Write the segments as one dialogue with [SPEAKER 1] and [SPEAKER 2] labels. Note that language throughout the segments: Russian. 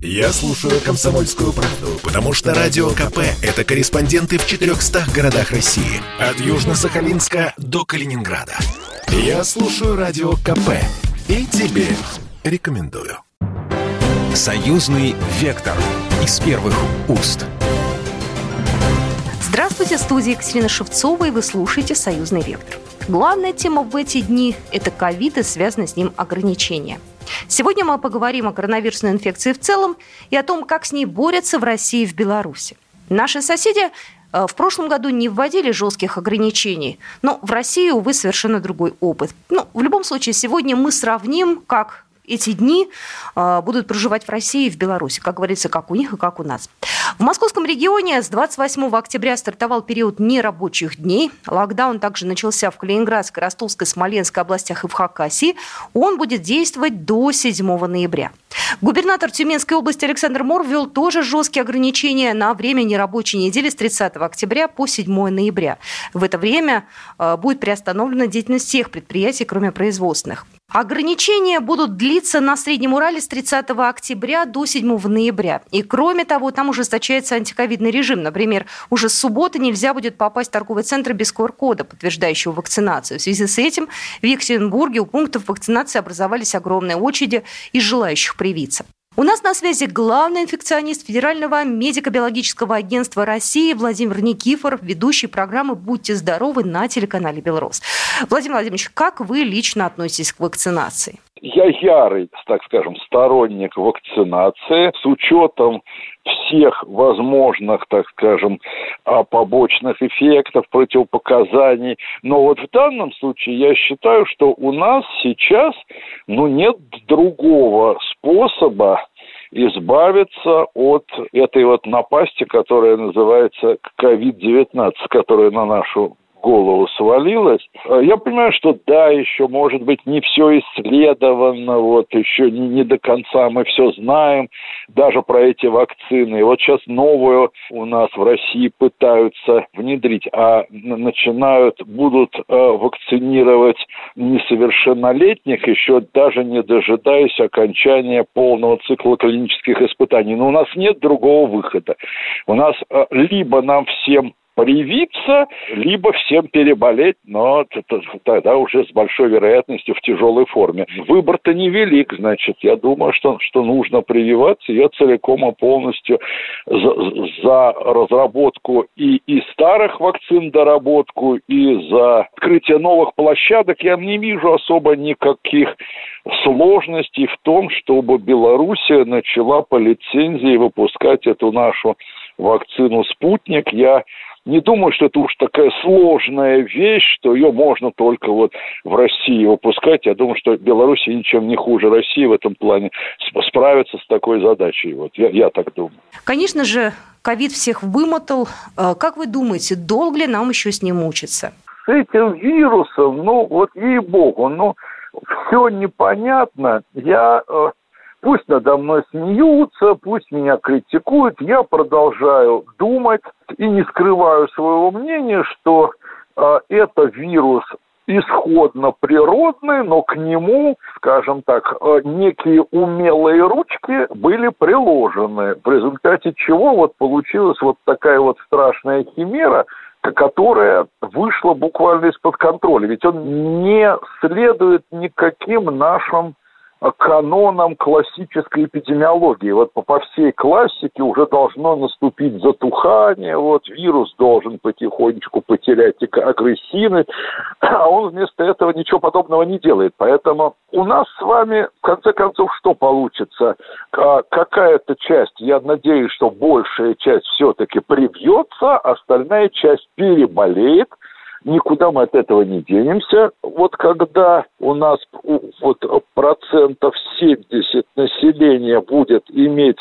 [SPEAKER 1] Я слушаю «Комсомольскую правду», потому что «Радио КП» — это корреспонденты в 400 городах России. От Южно-Сахалинска до Калининграда. Я слушаю «Радио КП» и тебе рекомендую.
[SPEAKER 2] Союзный вектор из первых уст.
[SPEAKER 3] Здравствуйте, студия Екатерина Шевцова, и вы слушаете «Союзный вектор». Главная тема в эти дни – это ковид и связанные с ним ограничения. Сегодня мы поговорим о коронавирусной инфекции в целом и о том, как с ней борются в России и в Беларуси. Наши соседи э, в прошлом году не вводили жестких ограничений, но в России, увы, совершенно другой опыт. Ну, в любом случае, сегодня мы сравним, как эти дни э, будут проживать в России и в Беларуси, как говорится, как у них и как у нас. В московском регионе с 28 октября стартовал период нерабочих дней. Локдаун также начался в Калининградской, Ростовской, Смоленской областях и в Хакасии. Он будет действовать до 7 ноября. Губернатор Тюменской области Александр Мор ввел тоже жесткие ограничения на время нерабочей недели с 30 октября по 7 ноября. В это время э, будет приостановлена деятельность всех предприятий, кроме производственных. Ограничения будут длиться на Среднем Урале с 30 октября до 7 ноября. И кроме того, там ужесточается антиковидный режим. Например, уже с субботы нельзя будет попасть в торговый центр без QR-кода, подтверждающего вакцинацию. В связи с этим в Екатеринбурге у пунктов вакцинации образовались огромные очереди из желающих привиться. У нас на связи главный инфекционист Федерального медико-биологического агентства России Владимир Никифоров, ведущий программы «Будьте здоровы» на телеканале «Белрос». Владимир Владимирович, как вы лично относитесь к вакцинации?
[SPEAKER 4] Я ярый, так скажем, сторонник вакцинации с учетом всех возможных, так скажем, а, побочных эффектов, противопоказаний. Но вот в данном случае я считаю, что у нас сейчас ну, нет другого способа избавиться от этой вот напасти, которая называется COVID-19, которая на нашу голову свалилось. А я понимаю, что да, еще, может быть, не все исследовано, вот еще не, не до конца мы все знаем, даже про эти вакцины. И вот сейчас новую у нас в России пытаются внедрить, а начинают, будут э, вакцинировать несовершеннолетних, еще даже не дожидаясь окончания полного цикла клинических испытаний. Но у нас нет другого выхода. У нас э, либо нам всем привиться, либо всем переболеть, но тогда уже с большой вероятностью в тяжелой форме. Выбор-то невелик, значит, я думаю, что, что нужно прививаться. Я целиком и полностью за, за разработку и, и старых вакцин доработку, и за открытие новых площадок. Я не вижу особо никаких сложностей в том, чтобы Белоруссия начала по лицензии выпускать эту нашу вакцину «Спутник». Я не думаю, что это уж такая сложная вещь, что ее можно только вот в России выпускать. Я думаю, что Беларусь ничем не хуже России в этом плане справится с такой задачей. Вот я, я так думаю.
[SPEAKER 3] Конечно же, ковид всех вымотал. А как вы думаете, долго ли нам еще с ним мучиться?
[SPEAKER 4] С этим вирусом, ну вот ей-богу, ну все непонятно. Я э, Пусть надо мной смеются, пусть меня критикуют, я продолжаю думать и не скрываю своего мнения, что э, это вирус исходно природный, но к нему, скажем так, э, некие умелые ручки были приложены, в результате чего вот получилась вот такая вот страшная химера, которая вышла буквально из-под контроля. Ведь он не следует никаким нашим канонам классической эпидемиологии. Вот по, всей классике уже должно наступить затухание, вот вирус должен потихонечку потерять агрессивность, а он вместо этого ничего подобного не делает. Поэтому у нас с вами, в конце концов, что получится? Какая-то часть, я надеюсь, что большая часть все-таки привьется, остальная часть переболеет – никуда мы от этого не денемся. Вот когда у нас вот процентов 70 населения будет иметь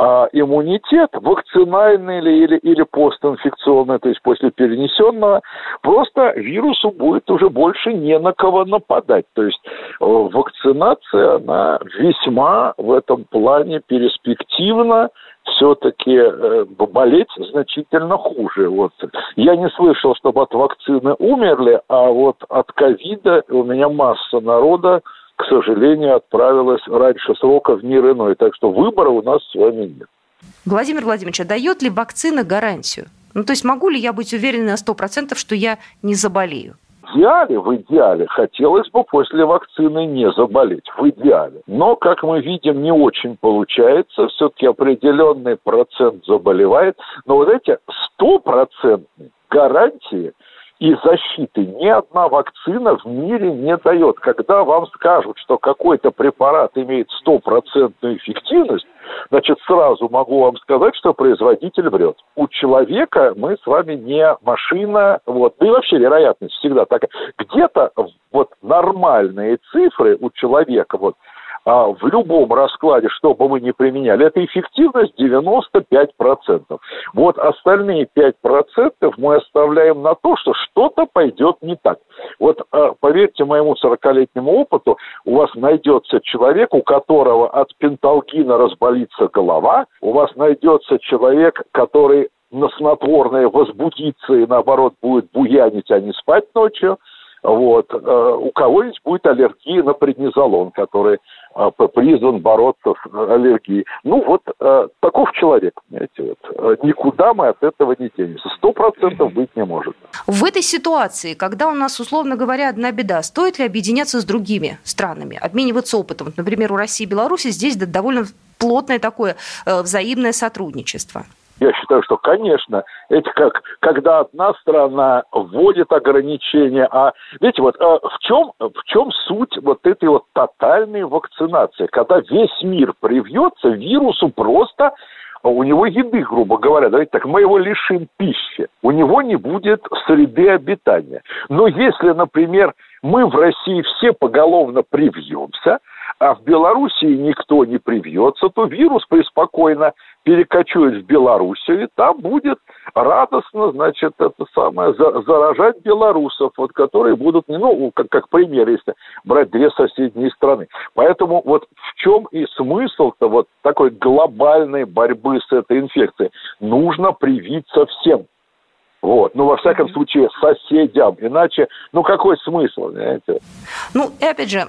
[SPEAKER 4] а, иммунитет, вакцинальный или, или, или постинфекционный, то есть после перенесенного, просто вирусу будет уже больше не на кого нападать. То есть э, вакцинация, она весьма в этом плане перспективна, все-таки э, болеть значительно хуже. Вот. Я не слышал, чтобы от вакцины умерли, а вот от ковида у меня масса народа к сожалению, отправилась раньше срока в мир иной. Так что выбора у нас с вами нет.
[SPEAKER 3] Владимир Владимирович, а дает ли вакцина гарантию? Ну, то есть могу ли я быть уверена на 100%, что я не заболею?
[SPEAKER 4] В идеале, в идеале, хотелось бы после вакцины не заболеть, в идеале. Но, как мы видим, не очень получается, все-таки определенный процент заболевает. Но вот эти стопроцентные гарантии и защиты ни одна вакцина в мире не дает. Когда вам скажут, что какой-то препарат имеет стопроцентную эффективность, значит, сразу могу вам сказать, что производитель врет. У человека мы с вами не машина, вот, да и вообще вероятность всегда такая. Где-то вот нормальные цифры у человека, вот, а, в любом раскладе, что бы мы ни применяли, это эффективность 95%. Вот остальные 5% мы оставляем на то, что что-то пойдет не так. Вот а, поверьте моему 40-летнему опыту, у вас найдется человек, у которого от пенталгина разболится голова, у вас найдется человек, который на снотворное возбудится и наоборот будет буянить, а не спать ночью – вот. Э, у кого-нибудь будет аллергия на преднизолон, который э, призван бороться с аллергией. Ну вот э, таков человек, понимаете, вот. Никуда мы от этого не денемся. Сто процентов быть не может.
[SPEAKER 3] В этой ситуации, когда у нас, условно говоря, одна беда, стоит ли объединяться с другими странами, обмениваться опытом? Например, у России и Беларуси здесь довольно плотное такое взаимное сотрудничество.
[SPEAKER 4] Считаю, что, конечно, это как, когда одна страна вводит ограничения, а, видите, вот а в чем, в чем суть вот этой вот тотальной вакцинации? Когда весь мир привьется, вирусу просто у него еды, грубо говоря, давайте так, мы его лишим пищи, у него не будет среды обитания. Но если, например, мы в России все поголовно привьемся, а в Белоруссии никто не привьется, то вирус преспокойно перекочует в Белоруссию, и там будет радостно, значит, это самое, заражать белорусов, вот, которые будут, ну, как, как пример, если брать две соседние страны. Поэтому вот в чем и смысл-то вот такой глобальной борьбы с этой инфекцией? Нужно привиться всем. Вот. Ну, во всяком случае, соседям. Иначе, ну, какой смысл, понимаете?
[SPEAKER 3] Ну, и опять же,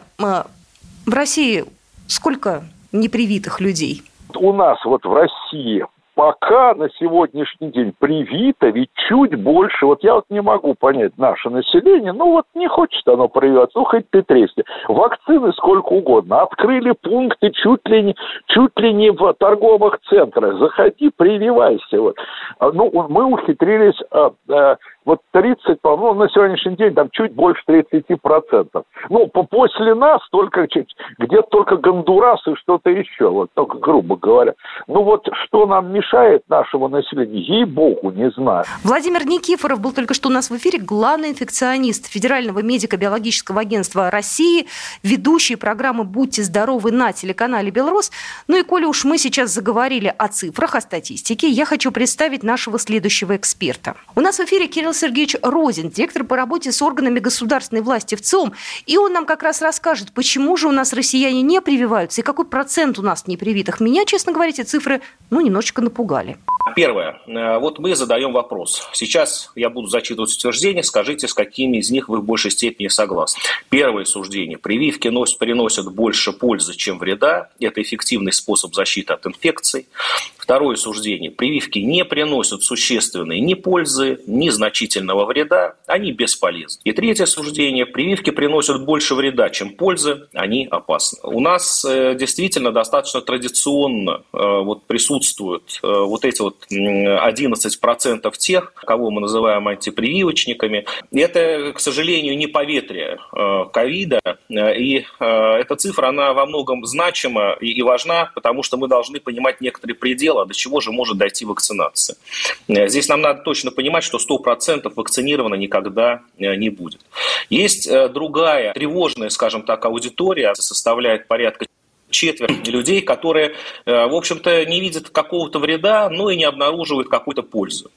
[SPEAKER 3] в России сколько непривитых людей?
[SPEAKER 4] У нас вот в России пока на сегодняшний день привито ведь чуть больше, вот я вот не могу понять наше население, ну вот не хочет оно прививаться, ну хоть ты тресни. Вакцины сколько угодно. Открыли пункты чуть ли не, чуть ли не в торговых центрах. Заходи, прививайся. Вот. А, ну, мы ухитрились а, а, вот 30, по-моему, на сегодняшний день там чуть больше 30%. Ну, по после нас только где-то только Гондурас и что-то еще, вот только грубо говоря. Ну вот что нам мешает нашего населения, ей-богу, не знаю.
[SPEAKER 3] Владимир Никифоров был только что у нас в эфире, главный инфекционист Федерального медико-биологического агентства России, ведущий программы «Будьте здоровы» на телеканале «Белрос». Ну и коли уж мы сейчас заговорили о цифрах, о статистике, я хочу представить нашего следующего эксперта. У нас в эфире Кирилл Сергеевич Розин, директор по работе с органами государственной власти в ЦИОМ. И он нам как раз расскажет, почему же у нас россияне не прививаются и какой процент у нас непривитых. Меня, честно говоря, эти цифры ну, немножечко напугали.
[SPEAKER 5] Первое. Э, вот мы задаем вопрос. Сейчас я буду зачитывать утверждения. Скажите, с какими из них вы в большей степени согласны. Первое суждение. Прививки носят, приносят больше пользы, чем вреда. Это эффективный способ защиты от инфекций. Второе суждение. Прививки не приносят существенной ни пользы, ни значительного вреда, они бесполезны. И третье суждение. Прививки приносят больше вреда, чем пользы, они опасны. У нас э, действительно достаточно традиционно э, вот присутствуют э, вот эти вот 11% тех, кого мы называем антипрививочниками. Это, к сожалению, не поветрие ковида. И эта цифра, она во многом значима и важна, потому что мы должны понимать некоторые пределы дело, до чего же может дойти вакцинация. Э, здесь нам надо точно понимать, что 100% вакцинировано никогда э, не будет. Есть э, другая тревожная, скажем так, аудитория, составляет порядка четверти людей, которые, в общем-то, не видят какого-то вреда, но и не обнаруживают какую-то пользу.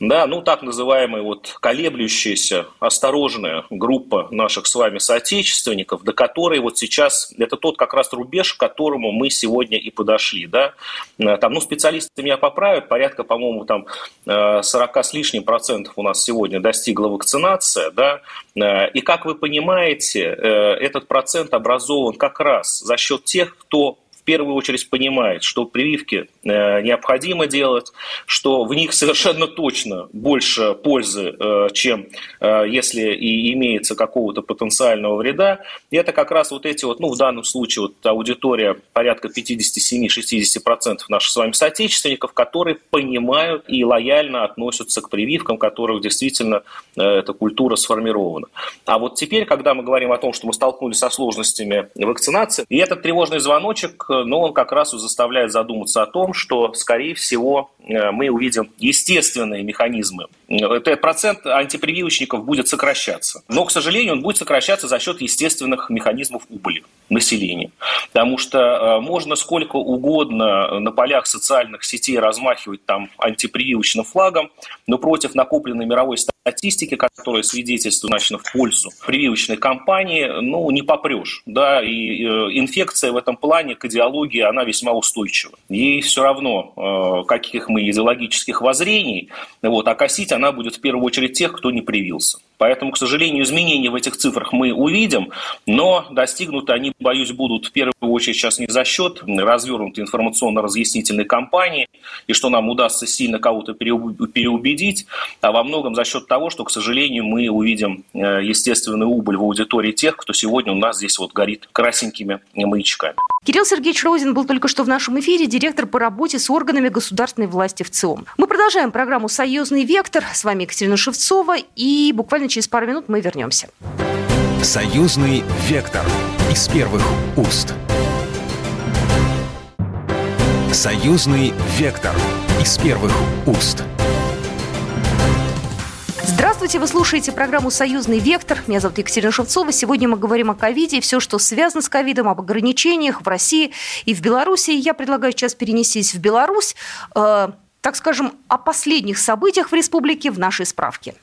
[SPEAKER 5] Да, ну так называемая вот колеблющаяся, осторожная группа наших с вами соотечественников, до которой вот сейчас, это тот как раз рубеж, к которому мы сегодня и подошли, да. Э, там, ну, специалисты меня поправят, порядка, по-моему, там 40 с лишним процентов у нас сегодня достигла вакцинация, да, и как вы понимаете, этот процент образован как раз за счет тех, кто первую очередь понимает, что прививки э, необходимо делать, что в них совершенно точно больше пользы, э, чем э, если и имеется какого-то потенциального вреда. И это как раз вот эти вот, ну, в данном случае вот аудитория порядка 57-60% наших с вами соотечественников, которые понимают и лояльно относятся к прививкам, которых действительно эта культура сформирована. А вот теперь, когда мы говорим о том, что мы столкнулись со сложностями вакцинации, и этот тревожный звоночек но он как раз и заставляет задуматься о том, что, скорее всего, э, мы увидим естественные механизмы. Этот процент антипрививочников будет сокращаться. Но, к сожалению, он будет сокращаться за счет естественных механизмов убыли населения. Потому что э, можно сколько угодно на полях социальных сетей размахивать там антипрививочным флагом, но против накопленной мировой статистики, которая свидетельствует значит, в пользу прививочной кампании, ну, не попрешь. Да? И э, инфекция в этом плане к идеологии, она весьма устойчива. Ей все равно, э, каких мы идеологических воззрений, вот, а косить она будет в первую очередь тех, кто не привился. Поэтому, к сожалению, изменения в этих цифрах мы увидим, но достигнуты они, боюсь, будут в первую очередь сейчас не за счет развернутой информационно-разъяснительной кампании, и что нам удастся сильно кого-то переубедить, а во многом за счет того, что, к сожалению, мы увидим э, естественную убыль в аудитории тех, кто сегодня у нас здесь вот горит красненькими маячками.
[SPEAKER 3] Кирилл Сергеевич Розин был только что в нашем эфире, директор по работе с органами государственной власти в ЦИОМ. Мы продолжаем программу «Союзный вектор». С вами Екатерина Шевцова, и буквально через пару минут мы вернемся.
[SPEAKER 2] «Союзный вектор» из первых уст. «Союзный вектор» из первых уст.
[SPEAKER 3] Здравствуйте, вы слушаете программу «Союзный вектор». Меня зовут Екатерина Шевцова. Сегодня мы говорим о ковиде и все, что связано с ковидом, об ограничениях в России и в Беларуси. Я предлагаю сейчас перенестись в Беларусь, э, так скажем, о последних событиях в республике в нашей справке.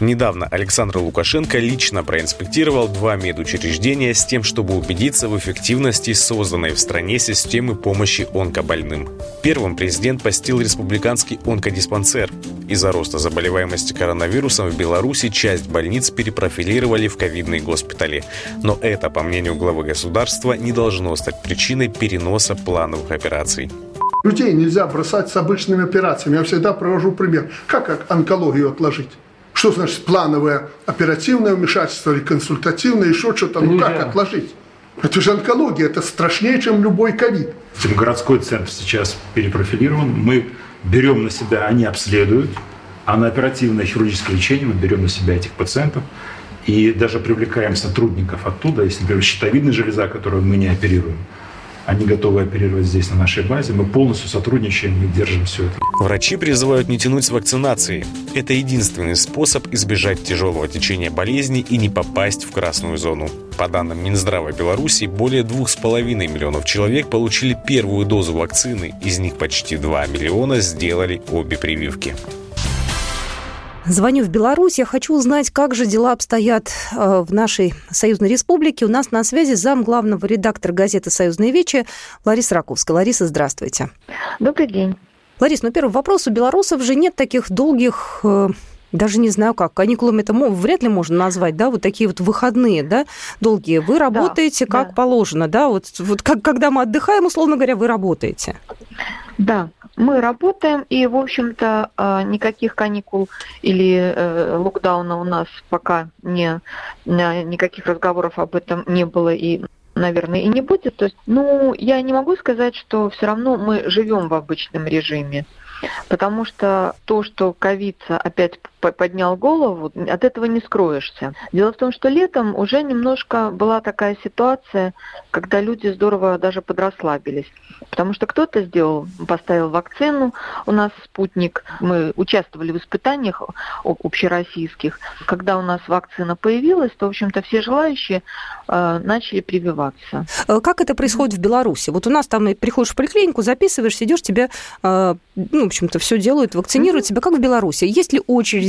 [SPEAKER 6] Недавно Александр Лукашенко лично проинспектировал два медучреждения с тем, чтобы убедиться в эффективности созданной в стране системы помощи онкобольным. Первым президент посетил республиканский онкодиспансер. Из-за роста заболеваемости коронавирусом в Беларуси часть больниц перепрофилировали в ковидные госпитали. Но это, по мнению главы государства, не должно стать причиной переноса плановых операций.
[SPEAKER 7] Людей нельзя бросать с обычными операциями. Я всегда провожу пример. Как онкологию отложить? Что значит плановое оперативное вмешательство или консультативное, еще что-то? Ну как отложить? Это же онкология, это страшнее, чем любой ковид.
[SPEAKER 8] Городской центр сейчас перепрофилирован. Мы берем на себя, они обследуют, а на оперативное хирургическое лечение мы берем на себя этих пациентов. И даже привлекаем сотрудников оттуда, если, например, щитовидная железа, которую мы не оперируем, они готовы оперировать здесь, на нашей базе. Мы полностью сотрудничаем и держим все это.
[SPEAKER 6] Врачи призывают не тянуть с вакцинацией. Это единственный способ избежать тяжелого течения болезни и не попасть в красную зону. По данным Минздрава Беларуси, более 2,5 миллионов человек получили первую дозу вакцины. Из них почти 2 миллиона сделали обе прививки.
[SPEAKER 3] Звоню в Беларусь. Я хочу узнать, как же дела обстоят э, в нашей союзной республике. У нас на связи зам главного редактора газеты «Союзные вечи» Лариса Раковская. Лариса, здравствуйте.
[SPEAKER 9] Добрый день.
[SPEAKER 3] Ларис, ну первый вопрос. У белорусов же нет таких долгих э, даже не знаю как, каникулами это вряд ли можно назвать, да, вот такие вот выходные, да, долгие. Вы работаете да, как да. положено, да, вот, вот как, когда мы отдыхаем, условно говоря, вы работаете.
[SPEAKER 9] Да, мы работаем, и, в общем-то, а, никаких каникул или э, локдауна у нас пока не, никаких разговоров об этом не было и наверное, и не будет. То есть, ну, я не могу сказать, что все равно мы живем в обычном режиме. Потому что то, что ковид опять поднял голову, от этого не скроешься. Дело в том, что летом уже немножко была такая ситуация, когда люди здорово даже подрасслабились. Потому что кто-то сделал, поставил вакцину, у нас спутник, мы участвовали в испытаниях общероссийских. Когда у нас вакцина появилась, то, в общем-то, все желающие э, начали прививаться.
[SPEAKER 3] Э, как это происходит в Беларуси? Вот у нас там приходишь в поликлинику, записываешься, идешь, тебе, э, ну, в общем-то, все делают, вакцинируют mm-hmm. тебя. Как в Беларуси? Есть ли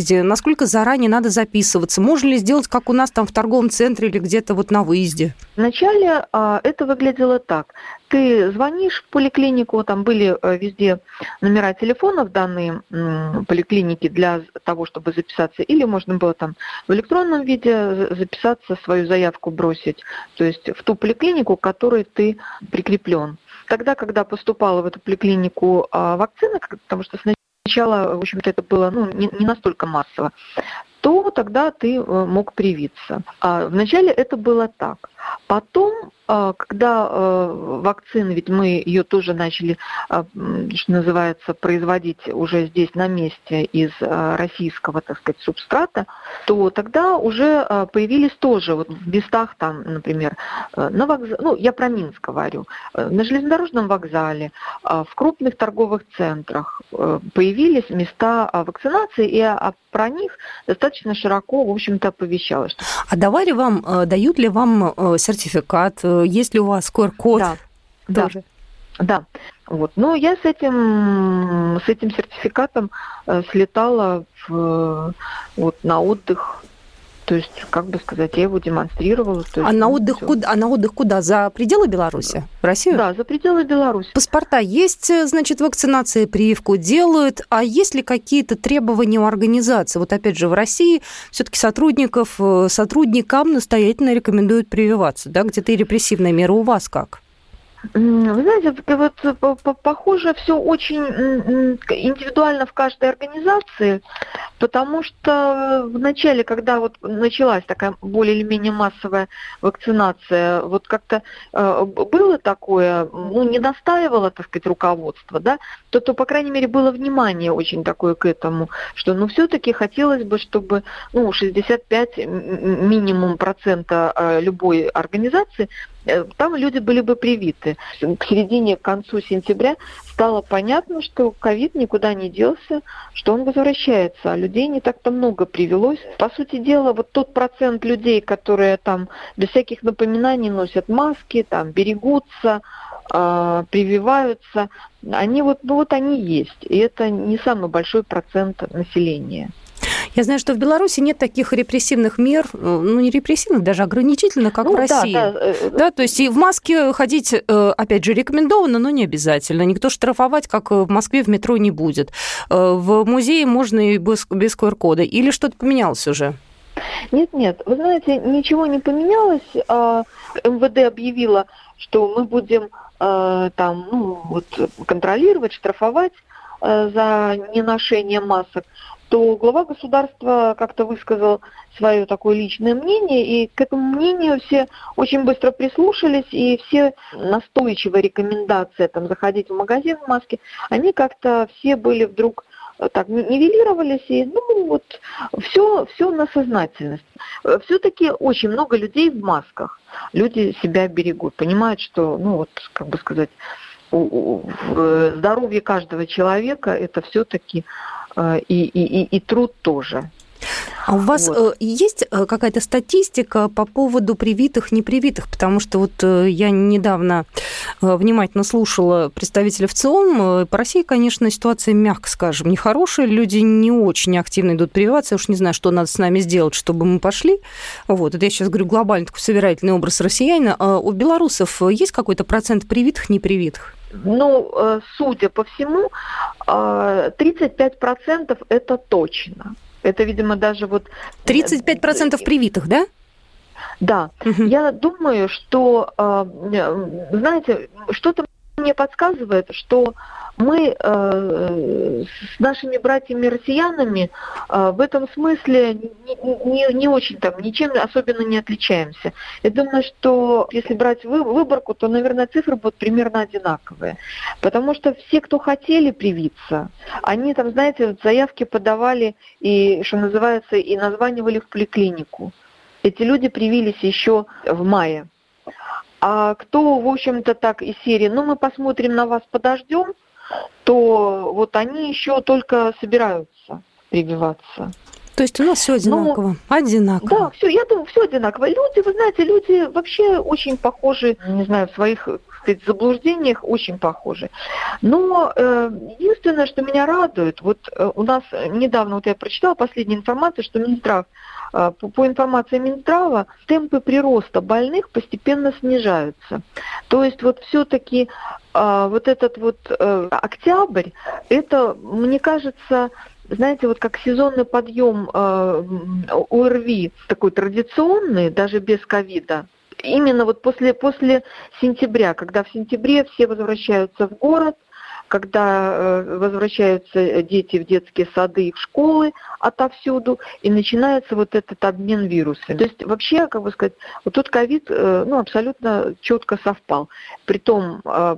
[SPEAKER 3] очереди? Насколько заранее надо записываться? Можно ли сделать, как у нас там в торговом центре или где-то вот на выезде?
[SPEAKER 9] Вначале э, это выглядело так ты звонишь в поликлинику, там были э, везде номера телефонов данные поликлиники для того, чтобы записаться, или можно было там в электронном виде записаться, свою заявку бросить, то есть в ту поликлинику, к которой ты прикреплен. Тогда, когда поступала в эту поликлинику а, вакцина, потому что сначала, в общем-то, это было ну, не, не настолько массово, то тогда ты э, мог привиться. А вначале это было так. Потом а, когда э, вакцины, ведь мы ее тоже начали, а, что называется, производить уже здесь на месте из а, российского, так сказать, субстрата, то тогда уже появились тоже вот в местах там, например, э, на вокзале, ну, я про Минск говорю, э, на железнодорожном вокзале, в крупных торговых центрах появились места вакцинации, и про них достаточно широко, в общем-то, оповещалось.
[SPEAKER 3] А давали вам, дают ли вам сертификат есть ли у вас QR-код?
[SPEAKER 9] Да, тоже? да. Да. Вот. Но я с этим, с этим сертификатом э, слетала в, вот, на отдых то есть, как бы сказать, я его демонстрировала.
[SPEAKER 3] а, есть, на отдых куда, а на отдых куда? За пределы Беларуси? В Россию?
[SPEAKER 9] Да, за пределы Беларуси.
[SPEAKER 3] Паспорта есть, э, значит, вакцинация, прививку делают. А есть ли какие-то требования у организации? Вот опять же, в России все-таки сотрудников, э, сотрудникам настоятельно рекомендуют прививаться, да? Где-то и репрессивные меры у вас как?
[SPEAKER 9] Вы знаете, вот похоже все очень индивидуально в каждой организации, потому что в начале, когда вот началась такая более или менее массовая вакцинация, вот как-то э, было такое, ну, не настаивало, так сказать, руководство, да, то, то, по крайней мере, было внимание очень такое к этому, что, ну, все-таки хотелось бы, чтобы, ну, 65 минимум процента э, любой организации Э, там люди были бы привиты. К середине, к концу сентября стало понятно, что ковид никуда не делся, что он возвращается, а людей не так-то много привелось. По сути дела, вот тот процент людей, которые там без всяких напоминаний носят маски, там берегутся, э, прививаются, они вот, ну вот они есть. И это не самый большой процент населения.
[SPEAKER 3] Я знаю, что в Беларуси нет таких репрессивных мер, э, ну не репрессивных, даже ограничительных, как ну, в России. Да, да. Э, да, то есть и в маске ходить, э, опять же, рекомендовано, но не обязательно. Никто штрафовать, как в Москве, в метро не будет. В музее можно и без, без QR-кода. Или что-то поменялось уже?
[SPEAKER 9] Нет, нет, вы знаете, ничего не поменялось. А, МВД объявила, что мы будем там, ну, вот, контролировать, штрафовать за неношение масок то глава государства как-то высказал свое такое личное мнение, и к этому мнению все очень быстро прислушались, и все настойчивые рекомендации там, заходить в магазин в маске, они как-то все были вдруг э, так нивелировались, и ну вот все, все на сознательность. Э, Все-таки очень много людей в масках. Люди себя берегут, понимают, что, ну вот, как бы сказать, здоровье каждого человека это все-таки Э, и, и, и, и труд тоже.
[SPEAKER 3] А у вас вот. Э, есть э, какая-то статистика по поводу привитых, непривитых? Потому что вот я недавно внимательно слушала представителя ВЦИОМ. По России, конечно, ситуация, мягко скажем, нехорошая. Люди не очень активно идут прививаться. Я уж не знаю, что надо с нами сделать, чтобы мы пошли. Вот. Это я сейчас говорю глобально такой собирательный образ россиянина. А у белорусов есть какой-то процент привитых, непривитых?
[SPEAKER 9] Ну, э, судя по всему, 35% э, это точно. Это, видимо, даже вот...
[SPEAKER 3] 35% э, привитых, да?
[SPEAKER 9] Да. Угу. Я думаю, что, знаете, что-то мне подсказывает, что мы э, с нашими братьями-россиянами э, в этом смысле не, не, не очень там, ничем особенно не отличаемся. Я думаю, что если брать вы, выборку, то, наверное, цифры будут примерно одинаковые. Потому что все, кто хотели привиться, они там, знаете, заявки подавали и, что называется, и названивали в поликлинику. Эти люди привились еще в мае. А кто, в общем-то, так из серии, ну, мы посмотрим на вас, подождем, то вот они еще только собираются прививаться.
[SPEAKER 3] То есть у нас все одинаково.
[SPEAKER 9] Ну,
[SPEAKER 3] одинаково.
[SPEAKER 9] Да, все, я думаю, все одинаково. Люди, вы знаете, люди вообще очень похожи, не знаю, в своих сказать, заблуждениях очень похожи. Но э, единственное, что меня радует, вот э, у нас недавно, вот я прочитала последнюю информацию, что Минздрав э, по, по информации Минздрава, темпы прироста больных постепенно снижаются. То есть вот все-таки э, вот этот вот э, октябрь, это, мне кажется, знаете, вот как сезонный подъем э, ОРВИ, такой традиционный, даже без ковида, именно вот после, после сентября, когда в сентябре все возвращаются в город, когда э, возвращаются дети в детские сады и в школы отовсюду, и начинается вот этот обмен вирусами. То есть вообще, как бы сказать, вот тут ковид э, ну, абсолютно четко совпал. Притом, э,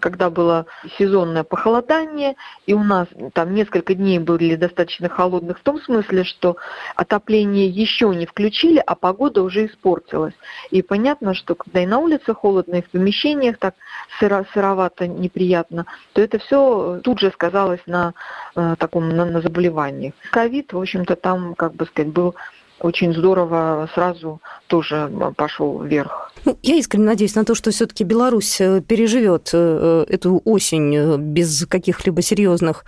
[SPEAKER 9] когда было сезонное похолодание, и у нас там несколько дней были достаточно холодных в том смысле, что отопление еще не включили, а погода уже испортилась. И понятно, что когда и на улице холодно, и в помещениях так сыро, сыровато, неприятно, то это все тут же сказалось на э, таком на, на заболевании. Ковид, в общем-то, там, как бы сказать, был очень здорово сразу тоже пошел вверх.
[SPEAKER 3] Ну, я искренне надеюсь на то, что все-таки Беларусь э, переживет э, эту осень э, без каких-либо серьезных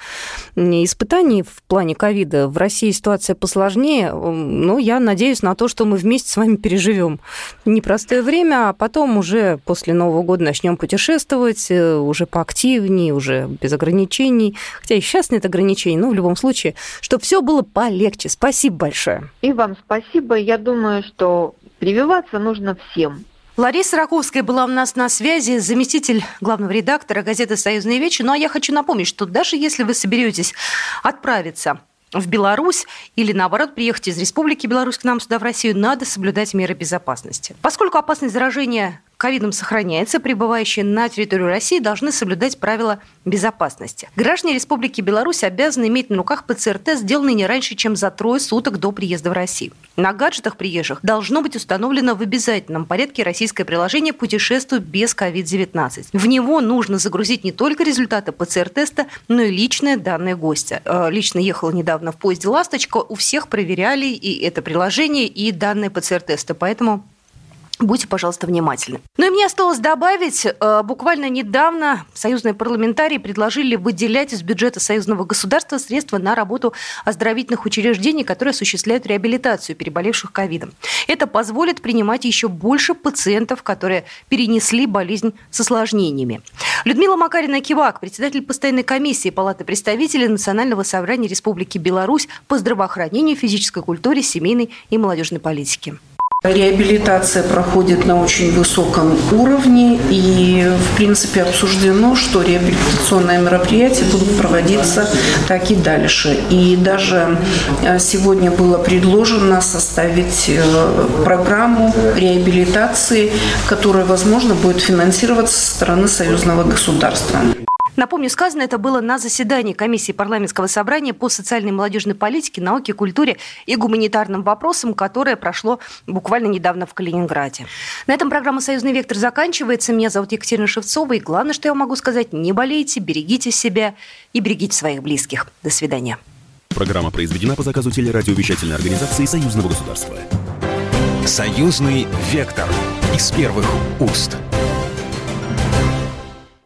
[SPEAKER 3] испытаний в плане ковида. В России ситуация посложнее, но я надеюсь на то, что мы вместе с вами переживем непростое время, а потом уже после Нового года начнем путешествовать уже поактивнее, уже без ограничений. Хотя и сейчас нет ограничений, но в любом случае, чтобы все было полегче. Спасибо большое.
[SPEAKER 9] И вам спасибо. Я думаю, что прививаться нужно всем.
[SPEAKER 3] Лариса Раковская была у нас на связи, заместитель главного редактора газеты «Союзные вечи». Ну а я хочу напомнить, что даже если вы соберетесь отправиться в Беларусь или, наоборот, приехать из Республики Беларусь к нам сюда, в Россию, надо соблюдать меры безопасности. Поскольку опасность заражения ковидом сохраняется, прибывающие на территорию России должны соблюдать правила безопасности. Граждане Республики Беларусь обязаны иметь на руках ПЦР-тест, сделанный не раньше, чем за трое суток до приезда в Россию. На гаджетах приезжих должно быть установлено в обязательном порядке российское приложение «Путешествуй без COVID-19». В него нужно загрузить не только результаты ПЦР-теста, но и личные данные гостя. Э, лично ехала недавно в поезде «Ласточка», у всех проверяли и это приложение, и данные ПЦР-теста, поэтому Будьте, пожалуйста, внимательны. Ну и мне осталось добавить, э, буквально недавно союзные парламентарии предложили выделять из бюджета союзного государства средства на работу оздоровительных учреждений, которые осуществляют реабилитацию переболевших ковидом. Это позволит принимать еще больше пациентов, которые перенесли болезнь с осложнениями. Людмила Макарина-Кивак, председатель постоянной комиссии Палаты представителей Национального собрания Республики Беларусь по здравоохранению, физической культуре, семейной и молодежной политике.
[SPEAKER 10] Реабилитация проходит на очень высоком уровне и, в принципе, обсуждено, что реабилитационные мероприятия будут проводиться так и дальше. И даже э, сегодня было предложено составить э, программу реабилитации, которая, возможно, будет финансироваться со стороны союзного государства.
[SPEAKER 3] Напомню, сказано это было на заседании комиссии парламентского собрания по социальной и молодежной политике, науке, культуре и гуманитарным вопросам, которое прошло буквально недавно в Калининграде. На этом программа «Союзный вектор» заканчивается. Меня зовут Екатерина Шевцова. И главное, что я могу сказать, не болейте, берегите себя и берегите своих близких. До свидания.
[SPEAKER 1] Программа произведена по заказу телерадиовещательной организации Союзного государства.
[SPEAKER 2] «Союзный вектор» из первых уст.